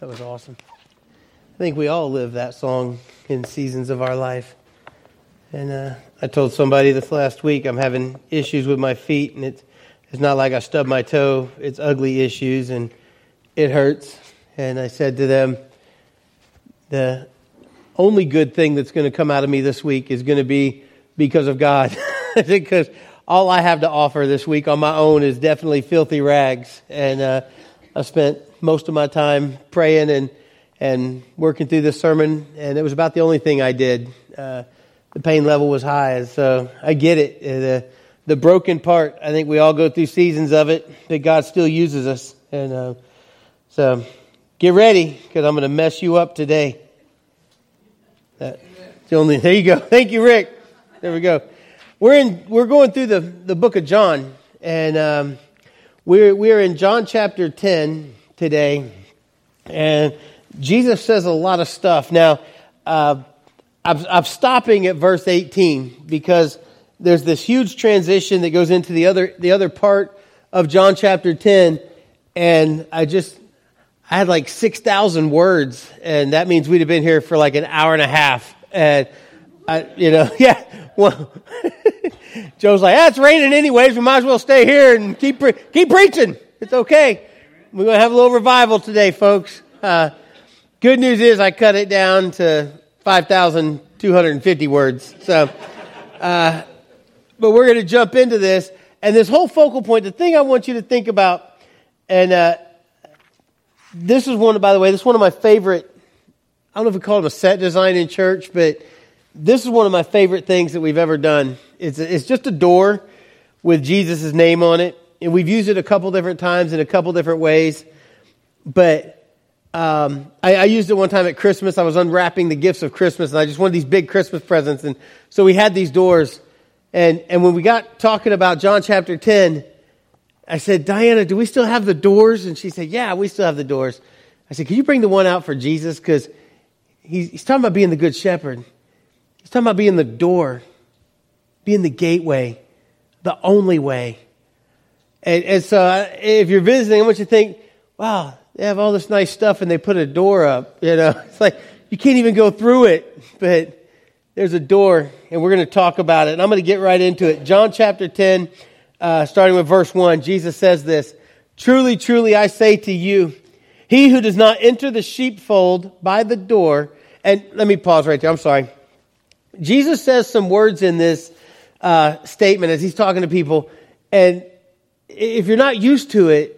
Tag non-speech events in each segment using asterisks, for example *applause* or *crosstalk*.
That was awesome. I think we all live that song in seasons of our life. And uh, I told somebody this last week I'm having issues with my feet, and it's, it's not like I stubbed my toe, it's ugly issues, and it hurts. And I said to them, the only good thing that's going to come out of me this week is going to be because of God. *laughs* because all I have to offer this week on my own is definitely filthy rags. And uh, I spent most of my time praying and and working through this sermon, and it was about the only thing I did. Uh, the pain level was high, so I get it. Uh, the, the broken part, I think we all go through seasons of it, but God still uses us. And uh, so get ready, because I'm going to mess you up today. That's the only, *laughs* there you go. Thank you, Rick. There we go. We're, in, we're going through the, the book of John, and um, we're, we're in John chapter 10 today. And Jesus says a lot of stuff. Now, uh, I'm, I'm stopping at verse 18 because there's this huge transition that goes into the other, the other part of John chapter 10. And I just, I had like 6,000 words, and that means we'd have been here for like an hour and a half. And I, you know, *laughs* yeah, well, *laughs* Joe's like, ah, it's raining anyways. We might as well stay here and keep, pre- keep preaching. It's okay. We're going to have a little revival today, folks. Uh, good news is I cut it down to 5,250 words. So, uh, but we're going to jump into this. And this whole focal point, the thing I want you to think about, and uh, this is one, by the way, this is one of my favorite, I don't know if we call it a set design in church, but this is one of my favorite things that we've ever done. It's, it's just a door with Jesus' name on it and we've used it a couple different times in a couple different ways. But um, I, I, used it one time at Christmas. I was unwrapping the gifts of Christmas, and I just wanted these big Christmas presents. And so we had these doors. And, and when we got talking about John chapter 10, I said, Diana, do we still have the doors? And she said, Yeah, we still have the doors. I said, Can you bring the one out for Jesus? Because he's, he's talking about being the good shepherd. He's talking about being the door, being the gateway, the only way. And, and so if you're visiting, I want you to think, wow, they have all this nice stuff and they put a door up. You know, *laughs* it's like you can't even go through it, *laughs* but there's a door and we're going to talk about it. And I'm going to get right into it. John chapter 10, uh, starting with verse 1, Jesus says this Truly, truly, I say to you, he who does not enter the sheepfold by the door, and let me pause right there. I'm sorry. Jesus says some words in this uh, statement as he's talking to people, and if you're not used to it,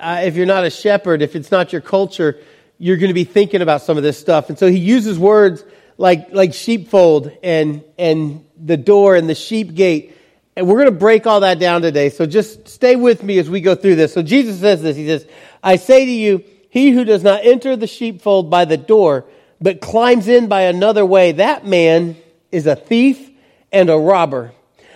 uh, if you're not a shepherd, if it's not your culture, you're going to be thinking about some of this stuff. And so he uses words like, like sheepfold and, and the door and the sheep gate. And we're going to break all that down today. So just stay with me as we go through this. So Jesus says this. He says, I say to you, he who does not enter the sheepfold by the door, but climbs in by another way, that man is a thief and a robber.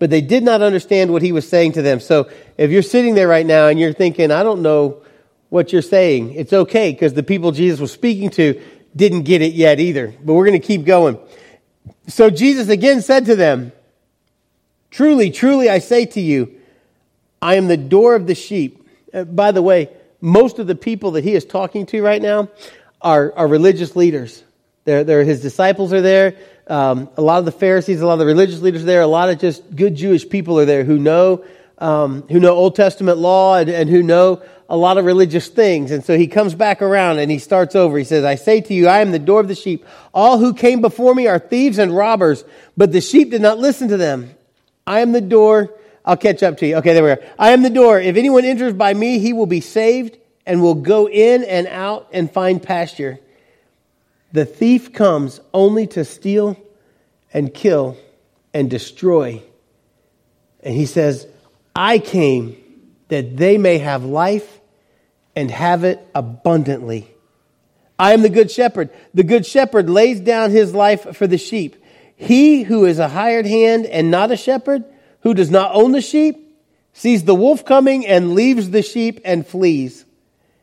but they did not understand what he was saying to them. So if you're sitting there right now and you're thinking, I don't know what you're saying, it's okay because the people Jesus was speaking to didn't get it yet either. But we're going to keep going. So Jesus again said to them, Truly, truly, I say to you, I am the door of the sheep. Uh, by the way, most of the people that he is talking to right now are, are religious leaders. They're, they're, his disciples are there. Um, a lot of the Pharisees, a lot of the religious leaders there, a lot of just good Jewish people are there who know, um, who know Old Testament law and, and who know a lot of religious things. And so he comes back around and he starts over. He says, I say to you, I am the door of the sheep. All who came before me are thieves and robbers, but the sheep did not listen to them. I am the door. I'll catch up to you. Okay, there we are. I am the door. If anyone enters by me, he will be saved and will go in and out and find pasture. The thief comes only to steal and kill and destroy. And he says, I came that they may have life and have it abundantly. I am the good shepherd. The good shepherd lays down his life for the sheep. He who is a hired hand and not a shepherd, who does not own the sheep, sees the wolf coming and leaves the sheep and flees.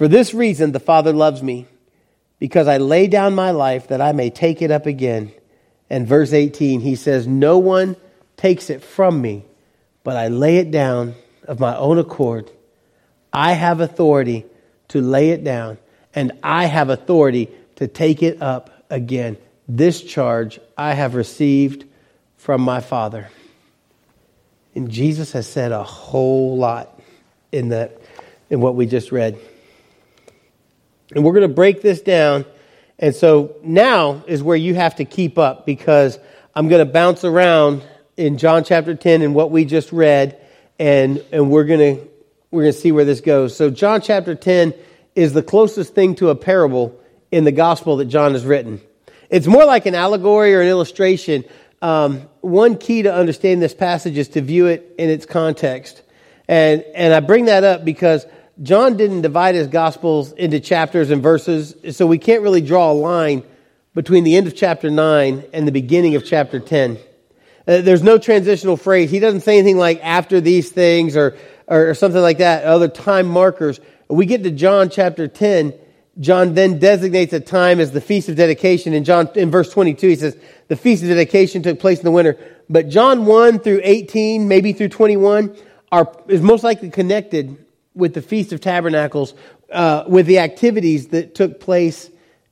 For this reason, the Father loves me, because I lay down my life that I may take it up again. And verse 18, he says, No one takes it from me, but I lay it down of my own accord. I have authority to lay it down, and I have authority to take it up again. This charge I have received from my Father. And Jesus has said a whole lot in that in what we just read. And we're going to break this down. And so now is where you have to keep up because I'm going to bounce around in John chapter 10 and what we just read and and we're going to we're going to see where this goes. So John chapter 10 is the closest thing to a parable in the gospel that John has written. It's more like an allegory or an illustration um, one key to understand this passage is to view it in its context. And, and I bring that up because John didn't divide his gospels into chapters and verses, so we can't really draw a line between the end of chapter 9 and the beginning of chapter 10. Uh, there's no transitional phrase. He doesn't say anything like after these things or, or, or something like that, other time markers. We get to John chapter 10, John then designates a time as the Feast of Dedication. In John, in verse 22, he says, the Feast of Dedication took place in the winter. But John 1 through 18, maybe through 21, are, is most likely connected with the Feast of Tabernacles, uh, with the activities that took place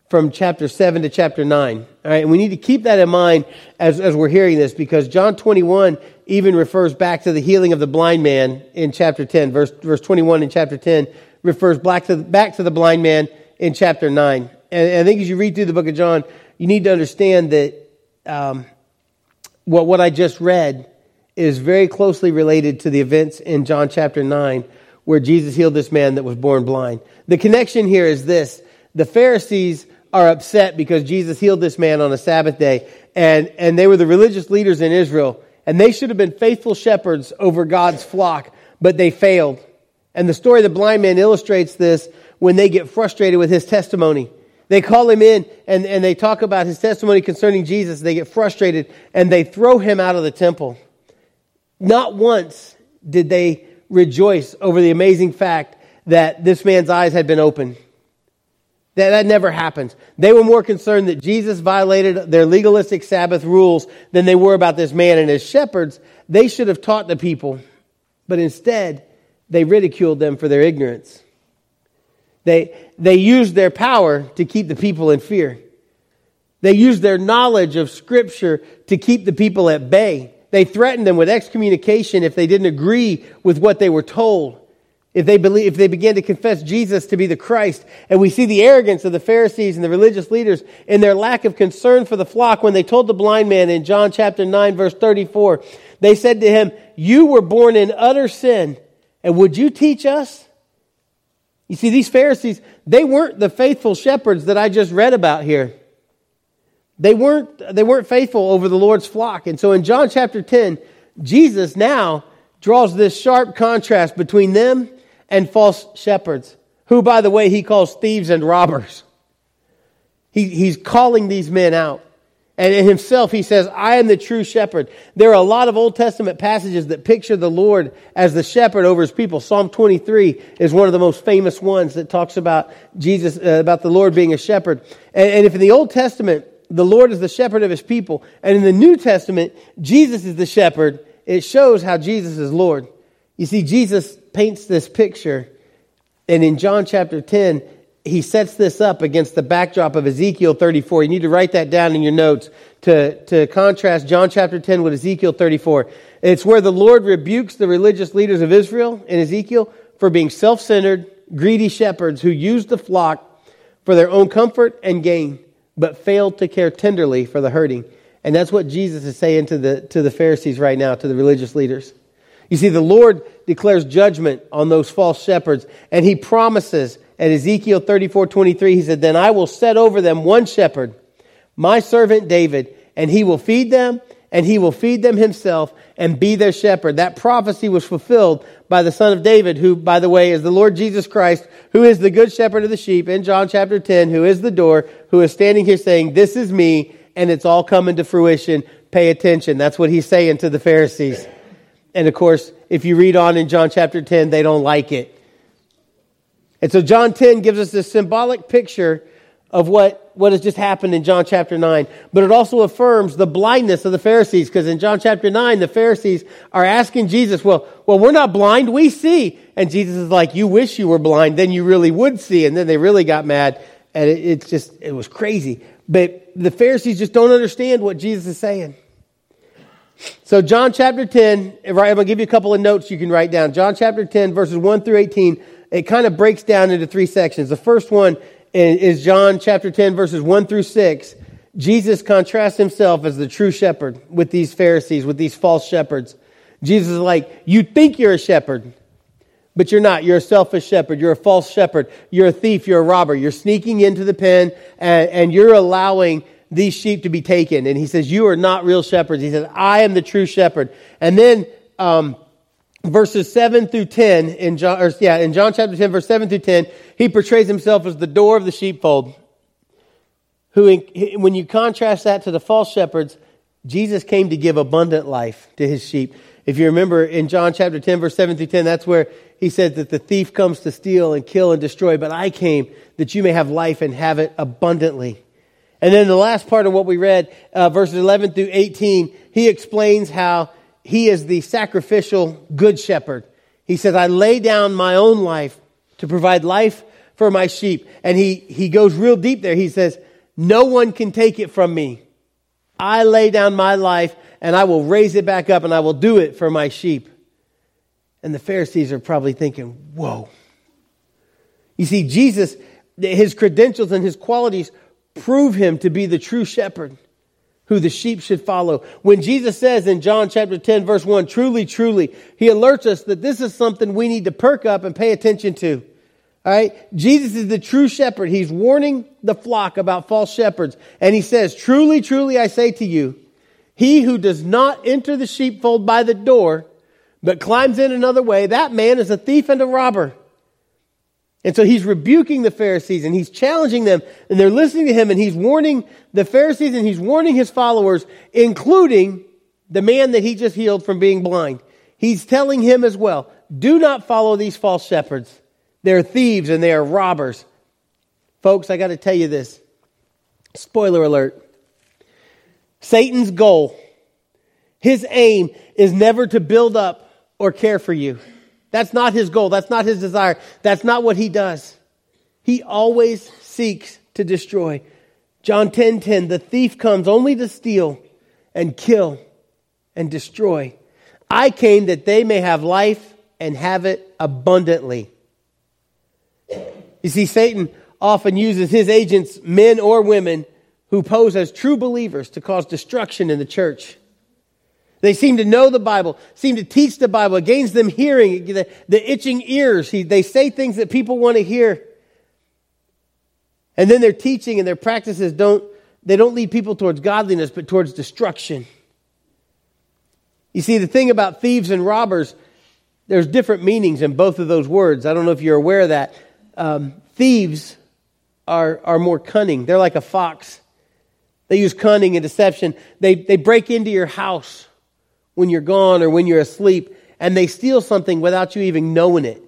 from chapter 7 to chapter 9. All right, and we need to keep that in mind as, as we're hearing this because John 21 even refers back to the healing of the blind man in chapter 10. Verse, verse 21 in chapter 10 refers back to, back to the blind man in chapter 9. And I think as you read through the book of John, you need to understand that um, what, what I just read is very closely related to the events in John chapter 9 where Jesus healed this man that was born blind. The connection here is this the Pharisees are upset because Jesus healed this man on a Sabbath day, and, and they were the religious leaders in Israel, and they should have been faithful shepherds over God's flock, but they failed. And the story of the blind man illustrates this when they get frustrated with his testimony. They call him in and, and they talk about his testimony concerning Jesus. They get frustrated and they throw him out of the temple. Not once did they rejoice over the amazing fact that this man's eyes had been opened. That, that never happens. They were more concerned that Jesus violated their legalistic Sabbath rules than they were about this man. And as shepherds, they should have taught the people, but instead, they ridiculed them for their ignorance. They, they used their power to keep the people in fear. They used their knowledge of Scripture to keep the people at bay. They threatened them with excommunication if they didn't agree with what they were told. If they, believe, if they began to confess Jesus to be the Christ. And we see the arrogance of the Pharisees and the religious leaders in their lack of concern for the flock when they told the blind man in John chapter 9, verse 34, they said to him, You were born in utter sin, and would you teach us? You see, these Pharisees, they weren't the faithful shepherds that I just read about here. They weren't, they weren't faithful over the Lord's flock. And so in John chapter 10, Jesus now draws this sharp contrast between them and false shepherds, who, by the way, he calls thieves and robbers. He, he's calling these men out. And in himself, he says, I am the true shepherd. There are a lot of Old Testament passages that picture the Lord as the shepherd over his people. Psalm 23 is one of the most famous ones that talks about Jesus, uh, about the Lord being a shepherd. And, and if in the Old Testament, the Lord is the shepherd of his people, and in the New Testament, Jesus is the shepherd, it shows how Jesus is Lord. You see, Jesus paints this picture, and in John chapter 10, he sets this up against the backdrop of Ezekiel 34. You need to write that down in your notes to, to contrast John chapter 10 with Ezekiel 34. It's where the Lord rebukes the religious leaders of Israel in Ezekiel for being self centered, greedy shepherds who use the flock for their own comfort and gain. But failed to care tenderly for the hurting. And that's what Jesus is saying to the, to the Pharisees right now, to the religious leaders. You see, the Lord declares judgment on those false shepherds, and he promises at Ezekiel 34 23, he said, Then I will set over them one shepherd, my servant David, and he will feed them, and he will feed them himself and be their shepherd. That prophecy was fulfilled by the son of David, who, by the way, is the Lord Jesus Christ, who is the good shepherd of the sheep in John chapter 10, who is the door, who is standing here saying, This is me, and it's all coming to fruition. Pay attention. That's what he's saying to the Pharisees. And of course, if you read on in John chapter 10, they don't like it. And so John 10 gives us this symbolic picture of what, what has just happened in John chapter 9. But it also affirms the blindness of the Pharisees, because in John chapter 9, the Pharisees are asking Jesus, well, well, we're not blind, we see. And Jesus is like, you wish you were blind, then you really would see. And then they really got mad, and it, it's just, it was crazy. But the Pharisees just don't understand what Jesus is saying. So John chapter 10, I'm going to give you a couple of notes you can write down. John chapter 10, verses 1 through 18, it kind of breaks down into three sections. The first one is John chapter 10, verses 1 through 6. Jesus contrasts himself as the true shepherd with these Pharisees, with these false shepherds. Jesus is like, you think you're a shepherd, but you're not. You're a selfish shepherd. You're a false shepherd. You're a thief. You're a robber. You're sneaking into the pen and, and you're allowing these sheep to be taken. And he says, you are not real shepherds. He says, I am the true shepherd. And then, um, verses 7 through 10 in John, or, yeah, in John chapter 10, verse 7 through 10, he portrays himself as the door of the sheepfold. Who, when you contrast that to the false shepherds, Jesus came to give abundant life to his sheep. If you remember in John chapter 10, verse 7 through 10, that's where he said that the thief comes to steal and kill and destroy, but I came that you may have life and have it abundantly. And then the last part of what we read, uh, verses 11 through 18, he explains how he is the sacrificial good shepherd. He says, I lay down my own life to provide life for my sheep. And he, he goes real deep there. He says, No one can take it from me. I lay down my life and I will raise it back up and I will do it for my sheep. And the Pharisees are probably thinking, Whoa. You see, Jesus, his credentials and his qualities prove him to be the true shepherd who the sheep should follow. When Jesus says in John chapter 10 verse 1, truly, truly, he alerts us that this is something we need to perk up and pay attention to. All right? Jesus is the true shepherd. He's warning the flock about false shepherds. And he says, truly, truly, I say to you, he who does not enter the sheepfold by the door, but climbs in another way, that man is a thief and a robber. And so he's rebuking the Pharisees and he's challenging them and they're listening to him and he's warning the Pharisees and he's warning his followers, including the man that he just healed from being blind. He's telling him as well, do not follow these false shepherds. They're thieves and they are robbers. Folks, I got to tell you this. Spoiler alert. Satan's goal, his aim is never to build up or care for you. That's not his goal. That's not his desire. That's not what he does. He always seeks to destroy. John 10:10 10, 10, the thief comes only to steal and kill and destroy. I came that they may have life and have it abundantly. You see Satan often uses his agents men or women who pose as true believers to cause destruction in the church. They seem to know the Bible, seem to teach the Bible. It gains them hearing, the, the itching ears. They say things that people want to hear. And then their teaching and their practices don't, they don't lead people towards godliness, but towards destruction. You see, the thing about thieves and robbers, there's different meanings in both of those words. I don't know if you're aware of that. Um, thieves are, are more cunning. They're like a fox. They use cunning and deception. They, they break into your house when you're gone or when you're asleep, and they steal something without you even knowing it.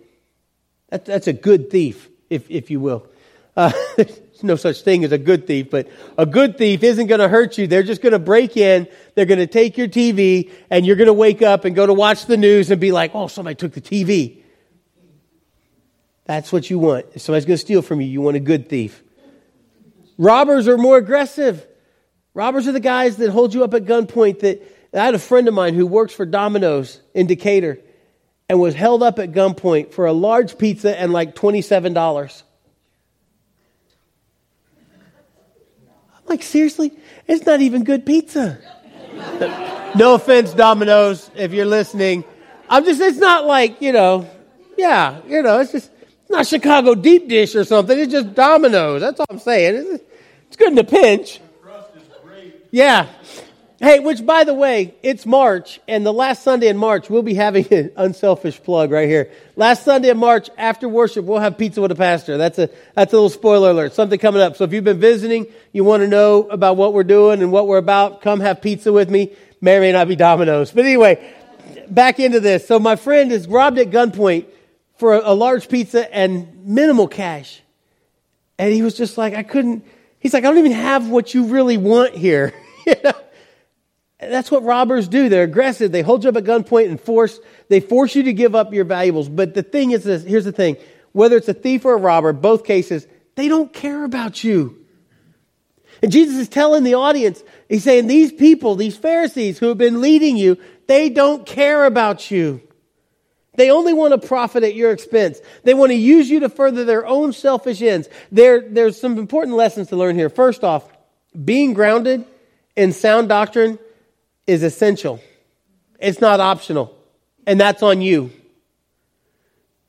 That, that's a good thief, if, if you will. Uh, *laughs* there's no such thing as a good thief, but a good thief isn't going to hurt you. They're just going to break in, they're going to take your TV, and you're going to wake up and go to watch the news and be like, oh, somebody took the TV. That's what you want. If somebody's going to steal from you, you want a good thief. Robbers are more aggressive. Robbers are the guys that hold you up at gunpoint that I had a friend of mine who works for Domino's in Decatur and was held up at gunpoint for a large pizza and like $27. I'm Like, seriously? It's not even good pizza. no offense, Domino's, if you're listening. I'm just, it's not like, you know, yeah, you know, it's just it's not Chicago deep dish or something. It's just Domino's. That's all I'm saying. It's, it's good in a pinch. Yeah. Hey, which by the way, it's March, and the last Sunday in March, we'll be having an *laughs* unselfish plug right here. Last Sunday in March, after worship, we'll have pizza with a pastor. That's a that's a little spoiler alert. Something coming up. So if you've been visiting, you want to know about what we're doing and what we're about, come have pizza with me. May may not be Domino's. But anyway, back into this. So my friend is robbed at gunpoint for a, a large pizza and minimal cash. And he was just like, I couldn't, he's like, I don't even have what you really want here. *laughs* you know? That's what robbers do. They're aggressive. They hold you up at gunpoint and force, they force you to give up your valuables. But the thing is this, here's the thing. Whether it's a thief or a robber, both cases, they don't care about you. And Jesus is telling the audience, he's saying, these people, these Pharisees who have been leading you, they don't care about you. They only want to profit at your expense. They want to use you to further their own selfish ends. There, there's some important lessons to learn here. First off, being grounded in sound doctrine is essential. It's not optional. And that's on you.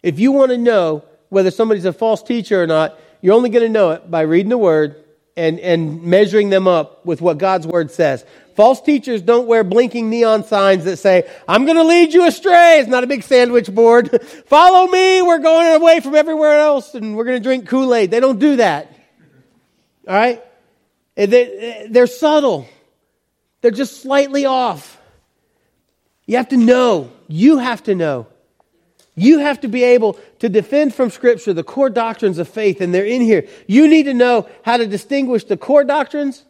If you want to know whether somebody's a false teacher or not, you're only going to know it by reading the word and, and measuring them up with what God's word says. False teachers don't wear blinking neon signs that say, I'm going to lead you astray. It's not a big sandwich board. *laughs* Follow me. We're going away from everywhere else and we're going to drink Kool Aid. They don't do that. All right? They're subtle. They're just slightly off. You have to know. You have to know. You have to be able to defend from Scripture the core doctrines of faith, and they're in here. You need to know how to distinguish the core doctrines,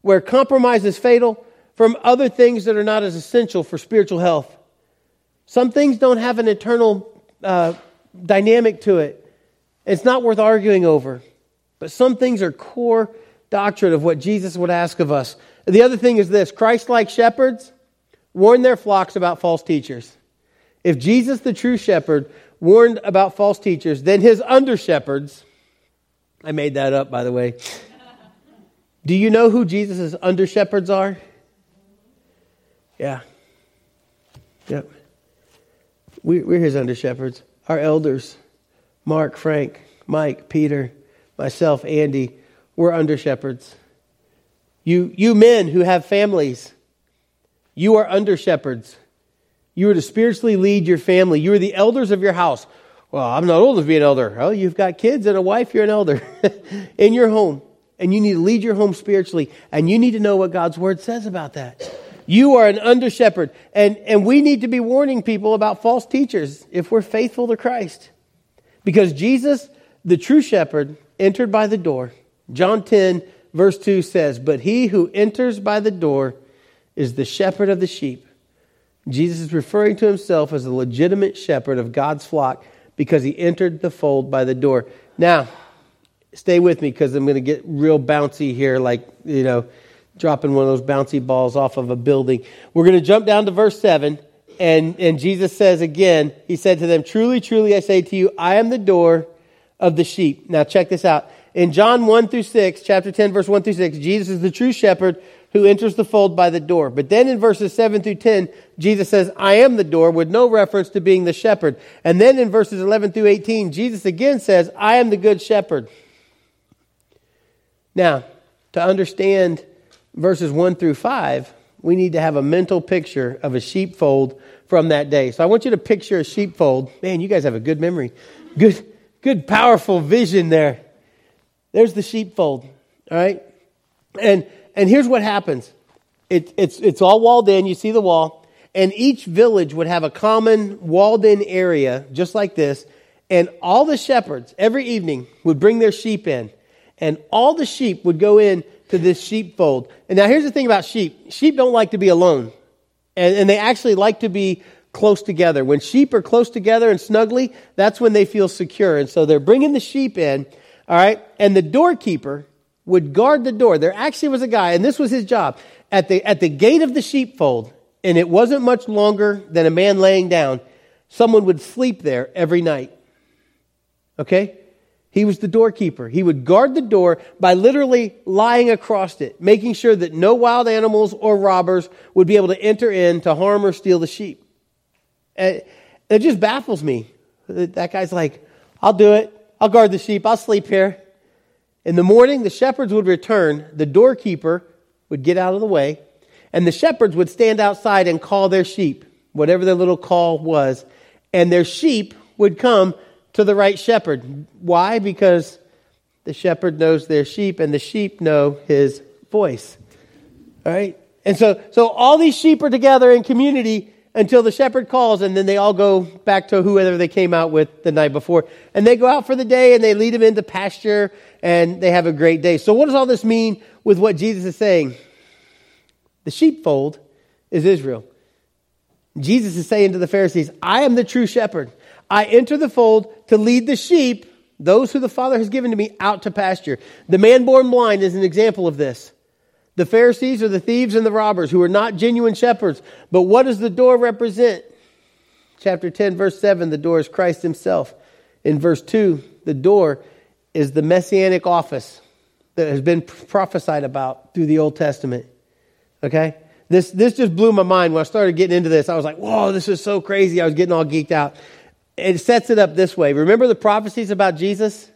where compromise is fatal, from other things that are not as essential for spiritual health. Some things don't have an eternal uh, dynamic to it. It's not worth arguing over. But some things are core doctrine of what Jesus would ask of us. The other thing is this Christ like shepherds warn their flocks about false teachers. If Jesus, the true shepherd, warned about false teachers, then his under shepherds, I made that up, by the way. Do you know who Jesus' under shepherds are? Yeah. Yep. We, we're his under shepherds. Our elders, Mark, Frank, Mike, Peter, myself, Andy, we're under shepherds. You, you men who have families, you are under shepherds. You are to spiritually lead your family. You are the elders of your house. Well, I'm not old enough to be an elder. Well, you've got kids and a wife, you're an elder *laughs* in your home. And you need to lead your home spiritually. And you need to know what God's word says about that. You are an under shepherd. And, and we need to be warning people about false teachers if we're faithful to Christ. Because Jesus, the true shepherd, entered by the door. John 10, verse 2 says, But he who enters by the door is the shepherd of the sheep. Jesus is referring to himself as a legitimate shepherd of God's flock because he entered the fold by the door. Now, stay with me because I'm going to get real bouncy here, like, you know, dropping one of those bouncy balls off of a building. We're going to jump down to verse 7. And, and Jesus says again, He said to them, Truly, truly, I say to you, I am the door of the sheep. Now, check this out. In John 1 through 6, chapter 10, verse 1 through 6, Jesus is the true shepherd who enters the fold by the door. But then in verses 7 through 10, Jesus says, I am the door, with no reference to being the shepherd. And then in verses 11 through 18, Jesus again says, I am the good shepherd. Now, to understand verses 1 through 5, we need to have a mental picture of a sheepfold from that day. So I want you to picture a sheepfold. Man, you guys have a good memory. Good, good, powerful vision there. There's the sheepfold, all right? And, and here's what happens. It, it's, it's all walled in. You see the wall. And each village would have a common walled in area, just like this. And all the shepherds every evening would bring their sheep in. And all the sheep would go in to this sheepfold. And now here's the thing about sheep. Sheep don't like to be alone. And, and they actually like to be close together. When sheep are close together and snugly, that's when they feel secure. And so they're bringing the sheep in all right. And the doorkeeper would guard the door. There actually was a guy, and this was his job, at the, at the gate of the sheepfold, and it wasn't much longer than a man laying down. Someone would sleep there every night. Okay? He was the doorkeeper. He would guard the door by literally lying across it, making sure that no wild animals or robbers would be able to enter in to harm or steal the sheep. It just baffles me. That guy's like, I'll do it. I'll guard the sheep. I'll sleep here. In the morning, the shepherds would return. The doorkeeper would get out of the way, and the shepherds would stand outside and call their sheep, whatever their little call was. And their sheep would come to the right shepherd. Why? Because the shepherd knows their sheep and the sheep know his voice. All right? And so, so all these sheep are together in community until the shepherd calls and then they all go back to whoever they came out with the night before. And they go out for the day and they lead them into pasture and they have a great day. So what does all this mean with what Jesus is saying? The sheepfold is Israel. Jesus is saying to the Pharisees, I am the true shepherd. I enter the fold to lead the sheep, those who the Father has given to me, out to pasture. The man born blind is an example of this. The Pharisees are the thieves and the robbers who are not genuine shepherds. But what does the door represent? Chapter 10, verse 7, the door is Christ himself. In verse 2, the door is the messianic office that has been prophesied about through the Old Testament. Okay? This, this just blew my mind when I started getting into this. I was like, whoa, this is so crazy. I was getting all geeked out it sets it up this way. Remember the prophecies about Jesus?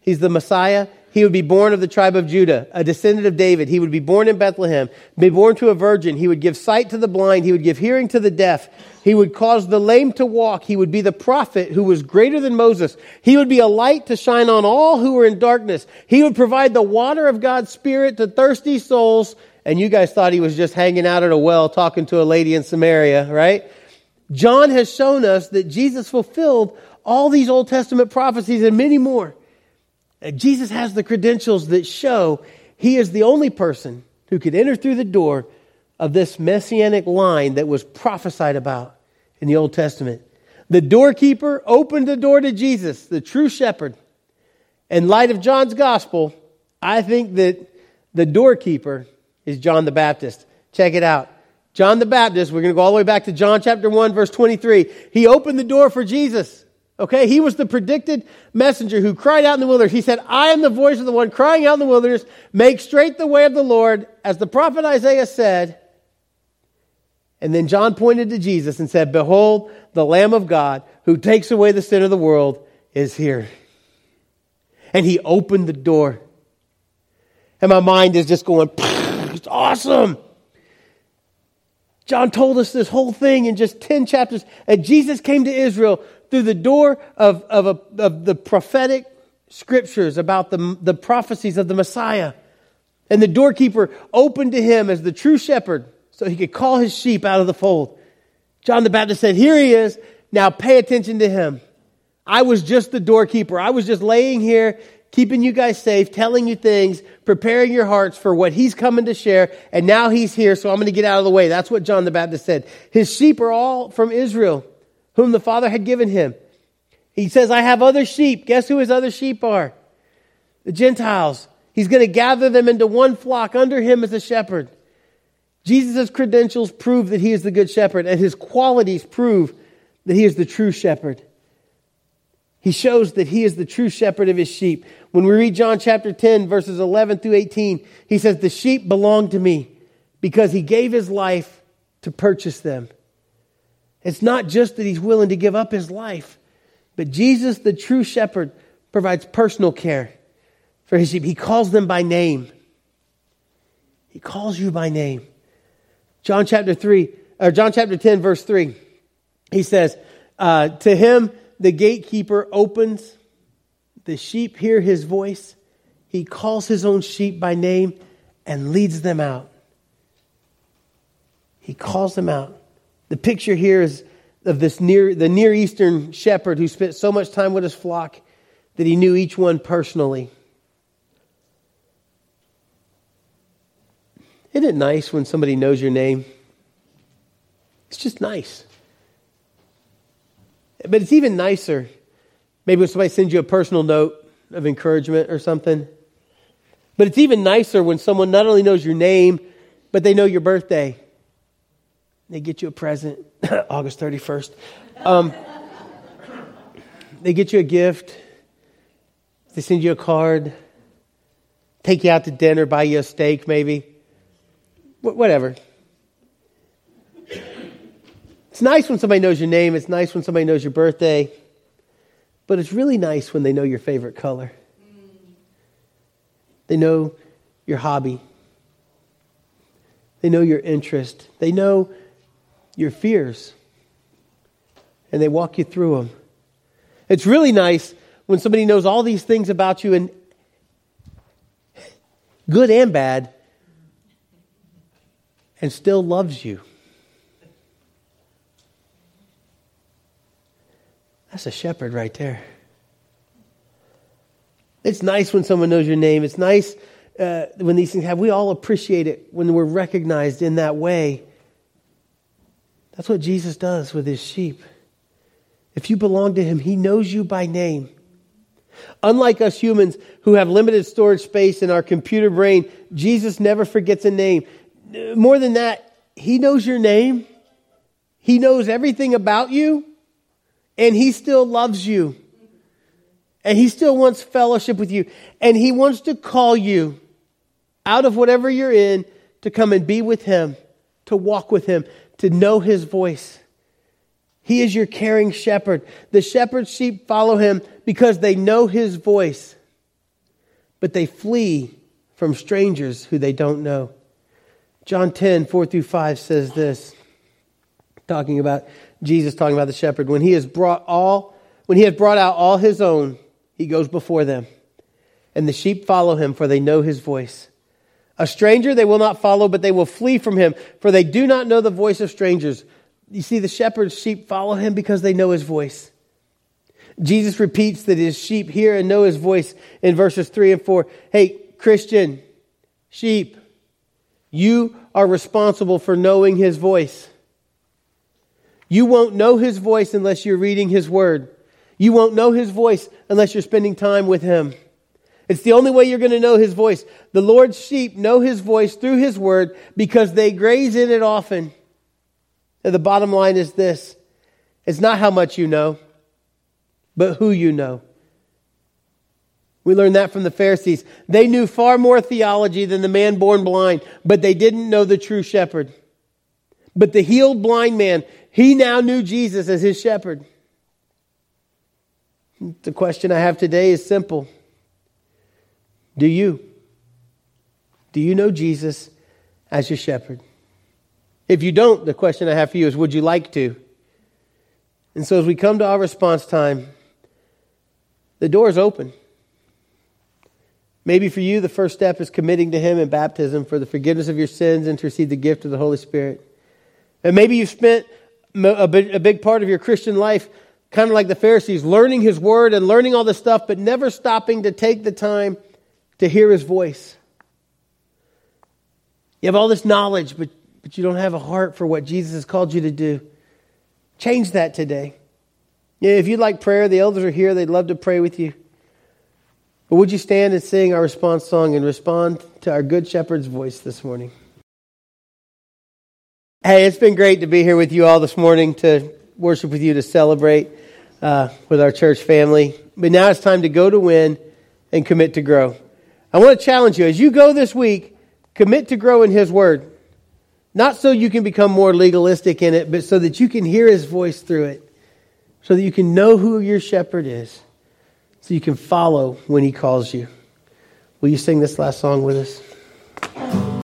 He's the Messiah. He would be born of the tribe of Judah, a descendant of David. He would be born in Bethlehem, be born to a virgin. He would give sight to the blind. He would give hearing to the deaf. He would cause the lame to walk. He would be the prophet who was greater than Moses. He would be a light to shine on all who were in darkness. He would provide the water of God's Spirit to thirsty souls. And you guys thought he was just hanging out at a well talking to a lady in Samaria, right? John has shown us that Jesus fulfilled all these Old Testament prophecies and many more. Jesus has the credentials that show he is the only person who could enter through the door of this messianic line that was prophesied about in the Old Testament. The doorkeeper opened the door to Jesus, the true shepherd. In light of John's gospel, I think that the doorkeeper is John the Baptist. Check it out. John the Baptist, we're going to go all the way back to John chapter 1, verse 23. He opened the door for Jesus. Okay, he was the predicted messenger who cried out in the wilderness. He said, I am the voice of the one crying out in the wilderness, make straight the way of the Lord, as the prophet Isaiah said. And then John pointed to Jesus and said, Behold, the Lamb of God who takes away the sin of the world is here. And he opened the door. And my mind is just going, it's awesome. John told us this whole thing in just 10 chapters. And Jesus came to Israel through the door of, of, a, of the prophetic scriptures about the, the prophecies of the Messiah. And the doorkeeper opened to him as the true shepherd so he could call his sheep out of the fold. John the Baptist said, Here he is. Now pay attention to him. I was just the doorkeeper. I was just laying here keeping you guys safe, telling you things, preparing your hearts for what he's coming to share. And now he's here, so I'm going to get out of the way. That's what John the Baptist said. His sheep are all from Israel, whom the Father had given him. He says, I have other sheep. Guess who his other sheep are? The Gentiles. He's going to gather them into one flock under him as a shepherd. Jesus' credentials prove that he is the good shepherd, and his qualities prove that he is the true shepherd. He shows that he is the true shepherd of his sheep. When we read John chapter 10, verses 11 through 18, he says, The sheep belong to me because he gave his life to purchase them. It's not just that he's willing to give up his life, but Jesus, the true shepherd, provides personal care for his sheep. He calls them by name. He calls you by name. John chapter 3, or John chapter 10, verse 3, he says, uh, To him, the gatekeeper opens, the sheep hear his voice. He calls his own sheep by name and leads them out. He calls them out. The picture here is of this near the Near Eastern shepherd who spent so much time with his flock that he knew each one personally. Isn't it nice when somebody knows your name? It's just nice. But it's even nicer. Maybe when somebody sends you a personal note of encouragement or something. But it's even nicer when someone not only knows your name, but they know your birthday. They get you a present, *coughs* August 31st. Um, they get you a gift. They send you a card, take you out to dinner, buy you a steak, maybe. Wh- whatever. It's nice when somebody knows your name. It's nice when somebody knows your birthday. But it's really nice when they know your favorite color. They know your hobby. They know your interest. They know your fears. And they walk you through them. It's really nice when somebody knows all these things about you and good and bad and still loves you. That's a shepherd right there. It's nice when someone knows your name. It's nice uh, when these things happen. We all appreciate it when we're recognized in that way. That's what Jesus does with his sheep. If you belong to him, he knows you by name. Unlike us humans who have limited storage space in our computer brain, Jesus never forgets a name. More than that, he knows your name. He knows everything about you, and he still loves you. And he still wants fellowship with you. And he wants to call you out of whatever you're in to come and be with him, to walk with him, to know his voice. He is your caring shepherd. The shepherd's sheep follow him because they know his voice, but they flee from strangers who they don't know. John 10, 4 through 5 says this, talking about Jesus talking about the shepherd. When he has brought all, when he has brought out all his own, he goes before them. And the sheep follow him, for they know his voice. A stranger they will not follow, but they will flee from him, for they do not know the voice of strangers. You see, the shepherd's sheep follow him because they know his voice. Jesus repeats that his sheep hear and know his voice in verses 3 and 4. Hey, Christian, sheep, you are responsible for knowing his voice. You won't know his voice unless you're reading his word. You won't know his voice unless you're spending time with him. It's the only way you're going to know his voice. The Lord's sheep know his voice through his word because they graze in it often. And the bottom line is this it's not how much you know, but who you know. We learned that from the Pharisees. They knew far more theology than the man born blind, but they didn't know the true shepherd. But the healed blind man, he now knew Jesus as his shepherd. The question I have today is simple Do you? Do you know Jesus as your shepherd? If you don't, the question I have for you is Would you like to? And so as we come to our response time, the door is open. Maybe for you, the first step is committing to Him in baptism for the forgiveness of your sins and to receive the gift of the Holy Spirit. And maybe you've spent a big part of your Christian life kind of like the Pharisees, learning his word and learning all this stuff, but never stopping to take the time to hear his voice. You have all this knowledge, but, but you don't have a heart for what Jesus has called you to do. Change that today. Yeah, if you'd like prayer, the elders are here. They'd love to pray with you. But would you stand and sing our response song and respond to our Good Shepherd's voice this morning? Hey, it's been great to be here with you all this morning to worship with you, to celebrate uh, with our church family. But now it's time to go to win and commit to grow. I want to challenge you as you go this week, commit to grow in His Word. Not so you can become more legalistic in it, but so that you can hear His voice through it, so that you can know who your shepherd is, so you can follow when He calls you. Will you sing this last song with us?